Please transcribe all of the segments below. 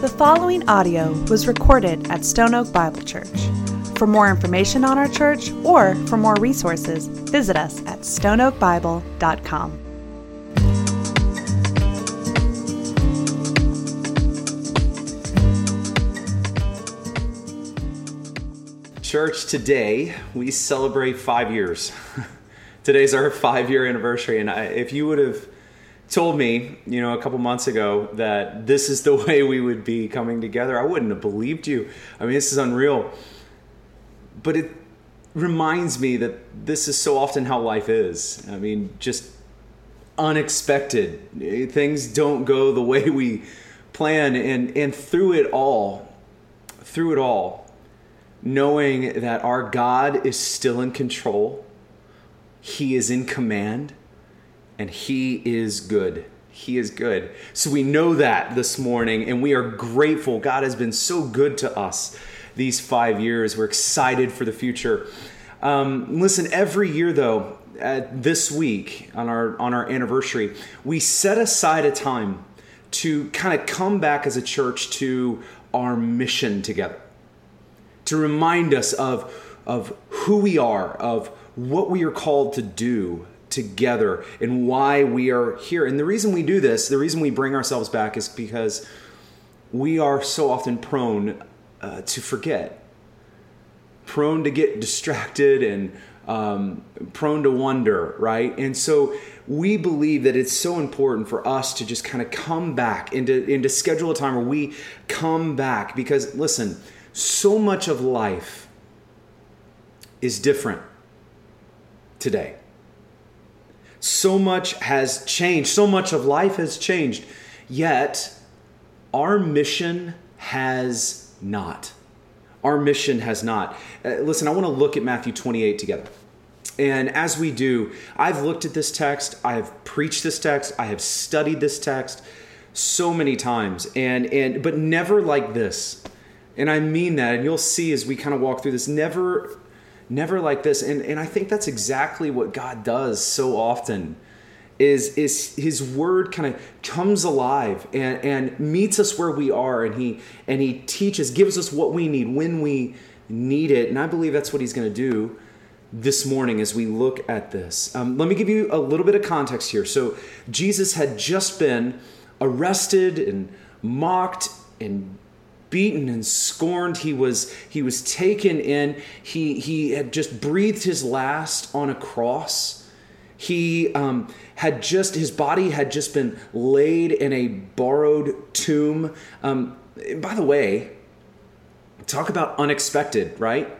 The following audio was recorded at Stone Oak Bible Church. For more information on our church or for more resources, visit us at stoneoakbible.com. Church, today we celebrate five years. Today's our five year anniversary, and I, if you would have told me, you know, a couple months ago that this is the way we would be coming together, I wouldn't have believed you. I mean, this is unreal. But it reminds me that this is so often how life is. I mean, just unexpected. Things don't go the way we plan and and through it all, through it all, knowing that our God is still in control. He is in command and He is good. He is good. So we know that this morning, and we are grateful. God has been so good to us these five years. We're excited for the future. Um, listen, every year though, this week on our on our anniversary, we set aside a time to kind of come back as a church to our mission together, to remind us of of who we are, of what we are called to do together and why we are here. And the reason we do this, the reason we bring ourselves back is because we are so often prone uh, to forget, prone to get distracted and um, prone to wonder, right? And so we believe that it's so important for us to just kind of come back and to, and to schedule a time where we come back because, listen, so much of life is different today so much has changed, so much of life has changed. Yet, our mission has not. Our mission has not. Uh, listen, I want to look at Matthew 28 together. And as we do, I've looked at this text, I have preached this text, I have studied this text so many times, and and but never like this. And I mean that, and you'll see as we kind of walk through this, never never like this. And and i think that's exactly what god does so often is is his word kind of comes alive and and meets us where we are and he and he teaches gives us what we need when we need it. And i believe that's what he's going to do this morning as we look at this. Um, let me give you a little bit of context here. So jesus had just been arrested and mocked and beaten and scorned. He was he was taken in. He he had just breathed his last on a cross. He um, had just his body had just been laid in a borrowed tomb. Um, by the way talk about unexpected right?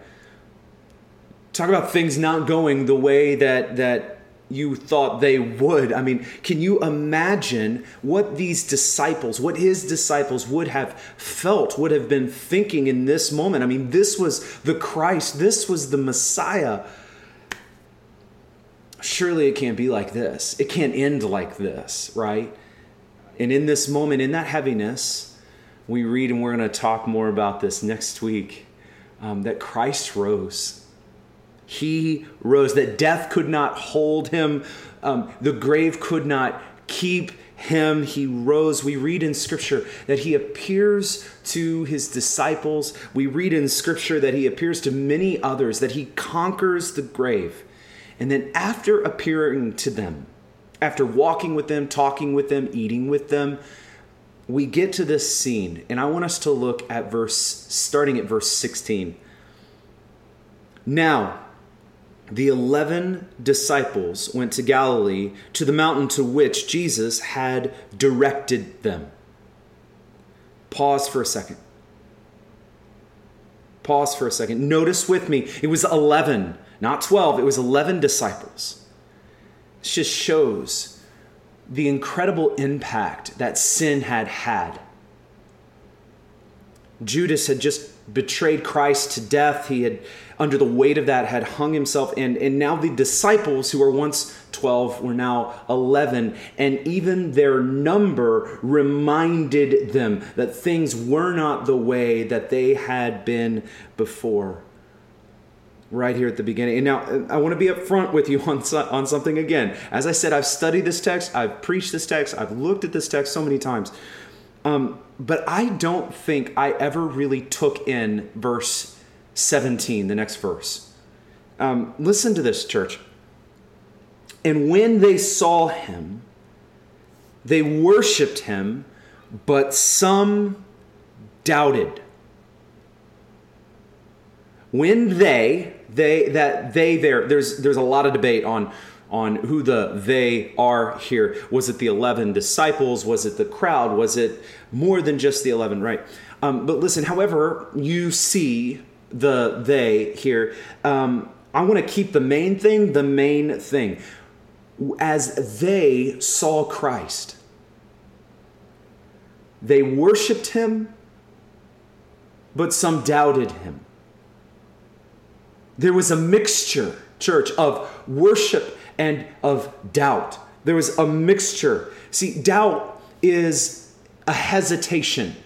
Talk about things not going the way that that you thought they would. I mean, can you imagine what these disciples, what his disciples would have felt, would have been thinking in this moment? I mean, this was the Christ, this was the Messiah. Surely it can't be like this. It can't end like this, right? And in this moment, in that heaviness, we read, and we're going to talk more about this next week, um, that Christ rose he rose, that death could not hold him, um, the grave could not keep him. He rose. We read in Scripture that he appears to his disciples. We read in Scripture that he appears to many others, that he conquers the grave. And then, after appearing to them, after walking with them, talking with them, eating with them, we get to this scene. And I want us to look at verse, starting at verse 16. Now, the 11 disciples went to Galilee to the mountain to which Jesus had directed them. Pause for a second. Pause for a second. Notice with me, it was 11, not 12, it was 11 disciples. This just shows the incredible impact that sin had had. Judas had just betrayed Christ to death. He had under the weight of that had hung himself and and now the disciples who were once 12 were now 11 and even their number reminded them that things were not the way that they had been before right here at the beginning. And now I want to be upfront with you on on something again. As I said, I've studied this text, I've preached this text, I've looked at this text so many times. Um, but I don't think I ever really took in verse 17, the next verse. Um, listen to this, church. And when they saw him, they worshiped him, but some doubted. When they, they that they there, there's there's a lot of debate on on who the they are here. Was it the 11 disciples? Was it the crowd? Was it more than just the 11, right? Um, but listen, however you see the they here, um, I want to keep the main thing the main thing. As they saw Christ, they worshiped him, but some doubted him. There was a mixture, church, of worship and of doubt. There was a mixture. See, doubt is a hesitation.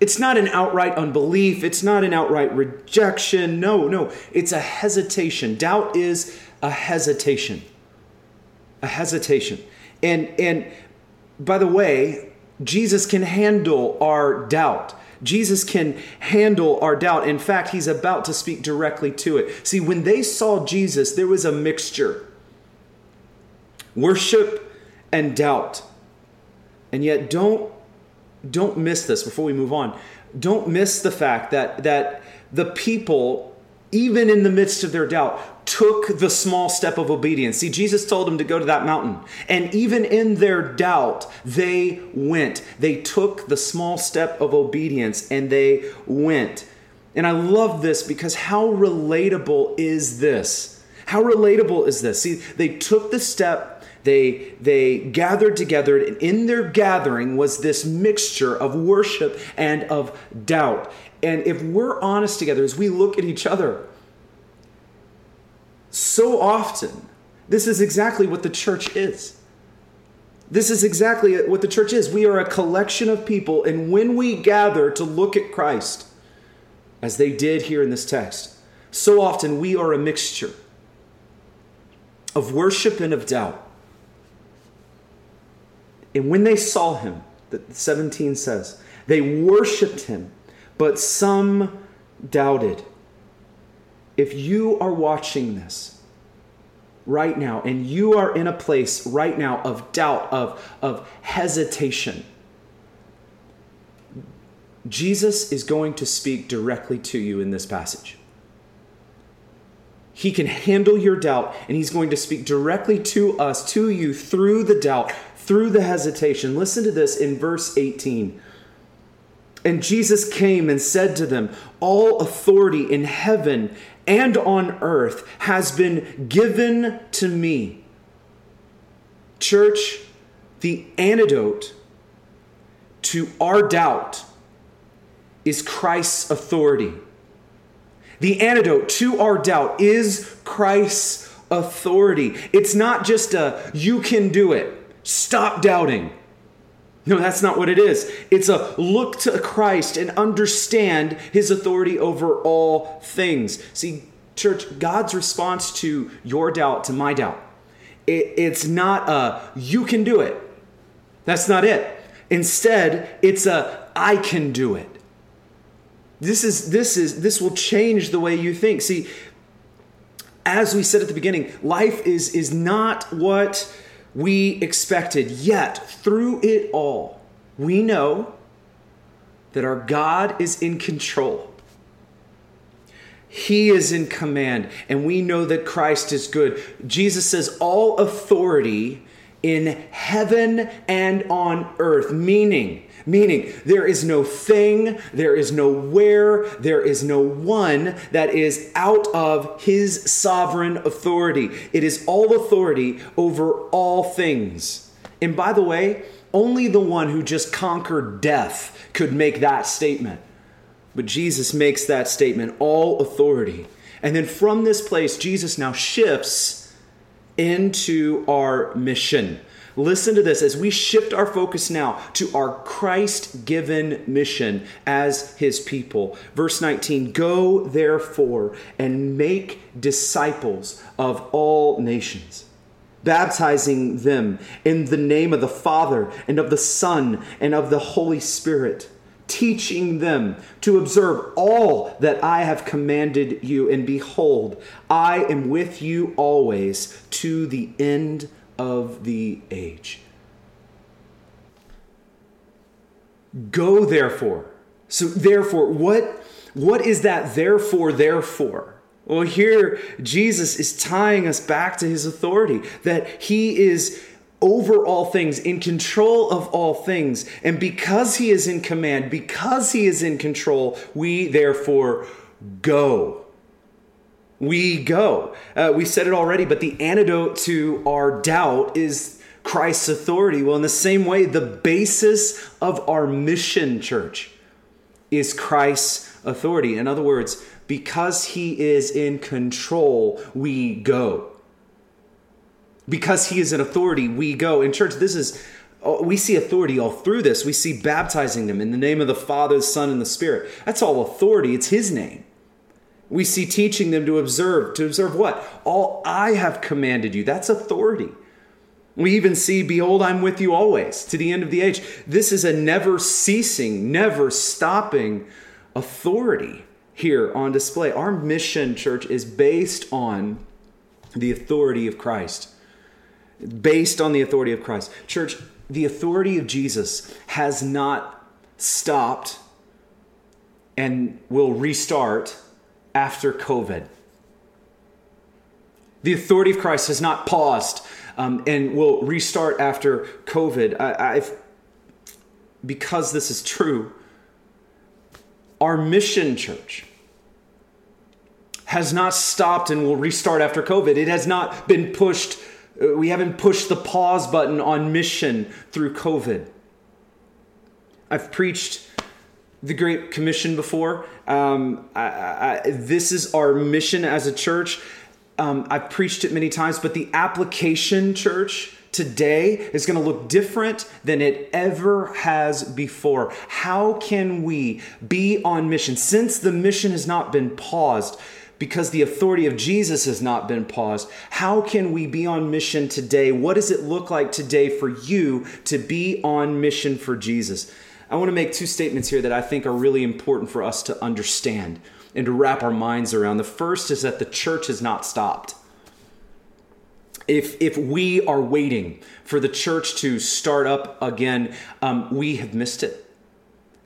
It's not an outright unbelief. It's not an outright rejection. No, no. It's a hesitation. Doubt is a hesitation. A hesitation. And and by the way, Jesus can handle our doubt. Jesus can handle our doubt. In fact, he's about to speak directly to it. See, when they saw Jesus, there was a mixture worship and doubt. And yet, don't, don't miss this before we move on. Don't miss the fact that, that the people, even in the midst of their doubt, took the small step of obedience. See, Jesus told them to go to that mountain. And even in their doubt, they went. They took the small step of obedience and they went. And I love this because how relatable is this? How relatable is this? See, they took the step, they they gathered together, and in their gathering was this mixture of worship and of doubt. And if we're honest together as we look at each other, so often, this is exactly what the church is. This is exactly what the church is. We are a collection of people, and when we gather to look at Christ, as they did here in this text, so often we are a mixture of worship and of doubt. And when they saw him, the 17 says, they worshiped him, but some doubted if you are watching this right now and you are in a place right now of doubt, of, of hesitation, Jesus is going to speak directly to you in this passage. He can handle your doubt, and He's going to speak directly to us, to you, through the doubt, through the hesitation. Listen to this in verse 18. And Jesus came and said to them, All authority in heaven and on earth has been given to me. Church, the antidote to our doubt is Christ's authority. The antidote to our doubt is Christ's authority. It's not just a you can do it, stop doubting. No, that's not what it is. It's a look to Christ and understand his authority over all things. See, church, God's response to your doubt, to my doubt, it, it's not a you can do it. That's not it. Instead, it's a I can do it. This is this is this will change the way you think. See, as we said at the beginning, life is is not what we expected. Yet, through it all, we know that our God is in control. He is in command, and we know that Christ is good. Jesus says, All authority in heaven and on earth, meaning, meaning there is no thing, there is no where, there is no one that is out of his sovereign authority. It is all authority over all things. And by the way, only the one who just conquered death could make that statement. But Jesus makes that statement all authority. And then from this place, Jesus now shifts into our mission. Listen to this as we shift our focus now to our Christ given mission as his people. Verse 19 Go therefore and make disciples of all nations, baptizing them in the name of the Father and of the Son and of the Holy Spirit, teaching them to observe all that I have commanded you. And behold, I am with you always to the end of the age. Go therefore. So therefore, what what is that therefore therefore? Well, here Jesus is tying us back to his authority, that he is over all things, in control of all things. And because he is in command, because he is in control, we therefore go. We go. Uh, we said it already, but the antidote to our doubt is Christ's authority. Well, in the same way, the basis of our mission, church, is Christ's authority. In other words, because he is in control, we go. Because he is an authority, we go. In church, this is oh, we see authority all through this. We see baptizing them in the name of the Father, the Son, and the Spirit. That's all authority. It's his name. We see teaching them to observe. To observe what? All I have commanded you. That's authority. We even see, Behold, I'm with you always to the end of the age. This is a never ceasing, never stopping authority here on display. Our mission, church, is based on the authority of Christ. Based on the authority of Christ. Church, the authority of Jesus has not stopped and will restart after COVID. The authority of Christ has not paused um, and will restart after COVID. I, I've, because this is true, our mission church has not stopped and will restart after COVID. It has not been pushed, we haven't pushed the pause button on mission through COVID. I've preached the Great Commission before. Um, I, I, this is our mission as a church. Um, I've preached it many times, but the application, church, today is going to look different than it ever has before. How can we be on mission since the mission has not been paused? Because the authority of Jesus has not been paused. How can we be on mission today? What does it look like today for you to be on mission for Jesus? I want to make two statements here that I think are really important for us to understand and to wrap our minds around. The first is that the church has not stopped if if we are waiting for the church to start up again, um, we have missed it.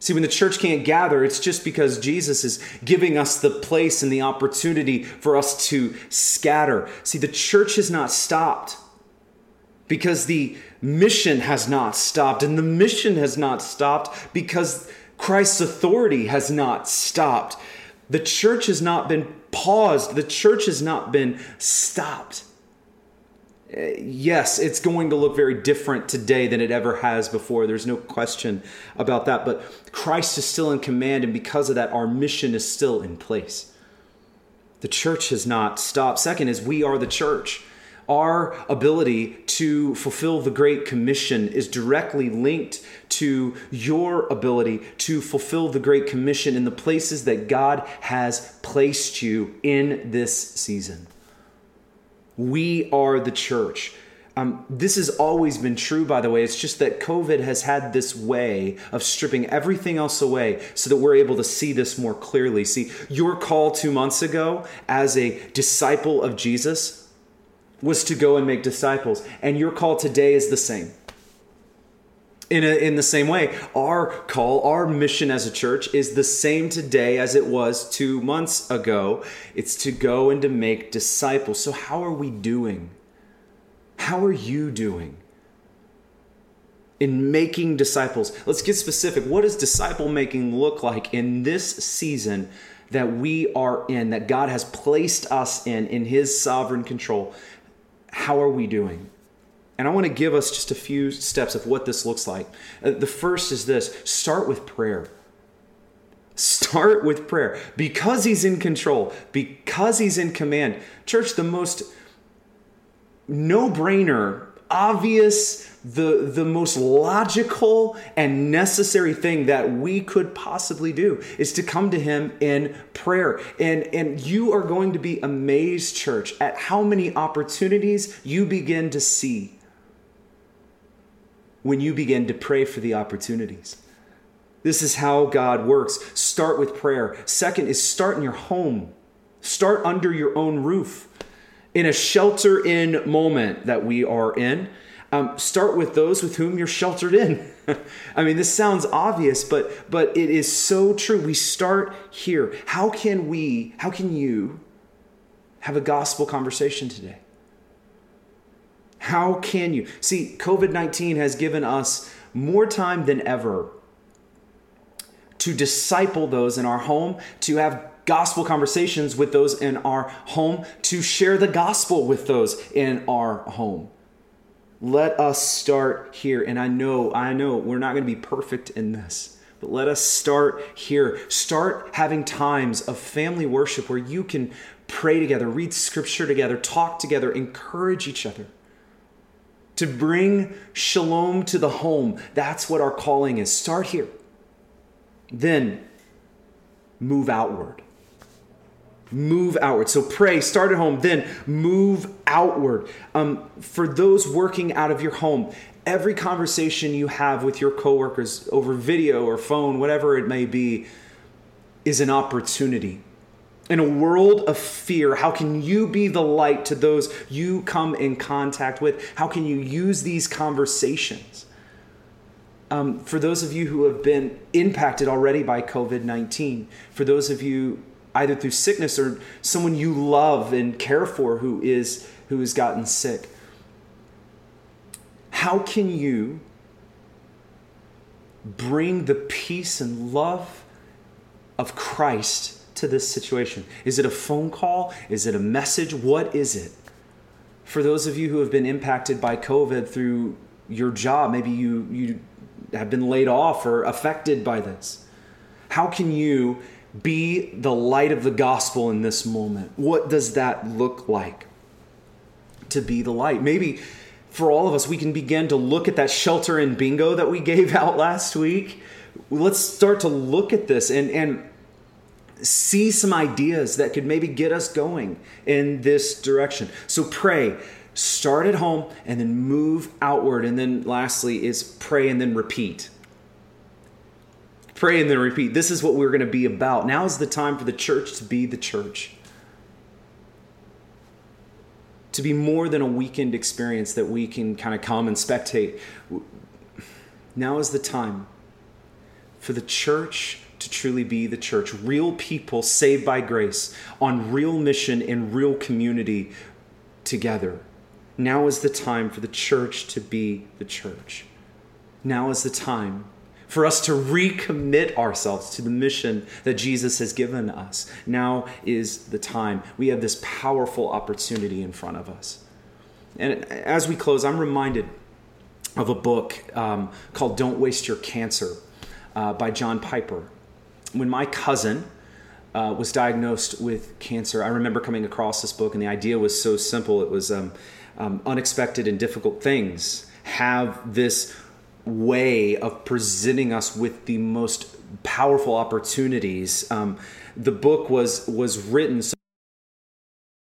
See, when the church can't gather, it's just because Jesus is giving us the place and the opportunity for us to scatter. See, the church has not stopped because the mission has not stopped, and the mission has not stopped because Christ's authority has not stopped. The church has not been paused, the church has not been stopped yes, it's going to look very different today than it ever has before. There's no question about that. But Christ is still in command, and because of that, our mission is still in place. The church has not stopped. Second is we are the church. Our ability to fulfill the Great Commission is directly linked to your ability to fulfill the Great Commission in the places that God has placed you in this season. We are the church. Um, this has always been true, by the way. It's just that COVID has had this way of stripping everything else away so that we're able to see this more clearly. See, your call two months ago as a disciple of Jesus was to go and make disciples, and your call today is the same in, a, in the same way, our call, our mission as a church is the same today as it was two months ago. It's to go and to make disciples. So, how are we doing? How are you doing? in making disciples. Let's get specific. What does disciple making look like in this season that we are in, that God has placed us in, in His sovereign control? How are we doing? And I want to give us just a few steps of what this looks like. Uh, the first is this start with prayer. Start with prayer because he's in control, because he's in command. Church, the most no brainer obvious, the, the most logical and necessary thing that we could possibly do is to come to Him in prayer. And, and you are going to be amazed, church, at how many opportunities you begin to see when you begin to pray for the opportunities. This is how God works. Start with prayer. Second is start in your home, start under your own roof. In a shelter in moment that we are in, um, start with those with whom you're sheltered in. I mean, this sounds obvious, but but it is so true. We start here. How can we? How can you have a gospel conversation today? How can you? See, COVID 19 has given us more time than ever to disciple those in our home, to have gospel conversations with those in our home, to share the gospel with those in our home. Let us start here. And I know, I know we're not going to be perfect in this, but let us start here. Start having times of family worship where you can pray together, read scripture together, talk together, encourage each other to bring shalom to the home. That's what our calling is. Start here. Then move outward. Move outward. So pray, start at home, then move outward. Um, for those working out of your home, every conversation you have with your coworkers over video or phone, whatever it may be, is an opportunity in a world of fear, how can you be the light to those you come in contact with? How can you use these conversations? Um, for those of you who have been impacted already by COVID 19, for those of you either through sickness or someone you love and care for who is who has gotten sick, how can you bring the peace and love of Christ to this situation? Is it a phone call? Is it a message? What is it? For those of you who have been impacted by COVID through your job, maybe you, you have been laid off or affected by this. How can you be the light of the gospel in this moment? What does that look like to be the light? Maybe for all of us, we can begin to look at that shelter in bingo that we gave out last week. Let's start to look at this and, and see some ideas that could maybe get us going in this direction. So pray, start at home, and then move outward. And then lastly is pray and then repeat. Pray and then repeat. This is what we're going to be about. Now is the time for the church to be the church. To be more than a weekend experience that we can kind of come and spectate. Now is the time for the church to truly be the church. Real people saved by grace on real mission in real community together. Now is the time for the church to be the church. Now is the time for us to recommit ourselves to the mission that Jesus has given us. Now is the time. We have this powerful opportunity in front of us. And as we close, I'm reminded of a book um, called Don't Waste Your Cancer uh, by John Piper when my cousin uh, was diagnosed with cancer, I remember coming across this book, and the idea was so simple. It was um, um, unexpected and difficult things have this way of presenting us with the most powerful opportunities. Um, the book was was written so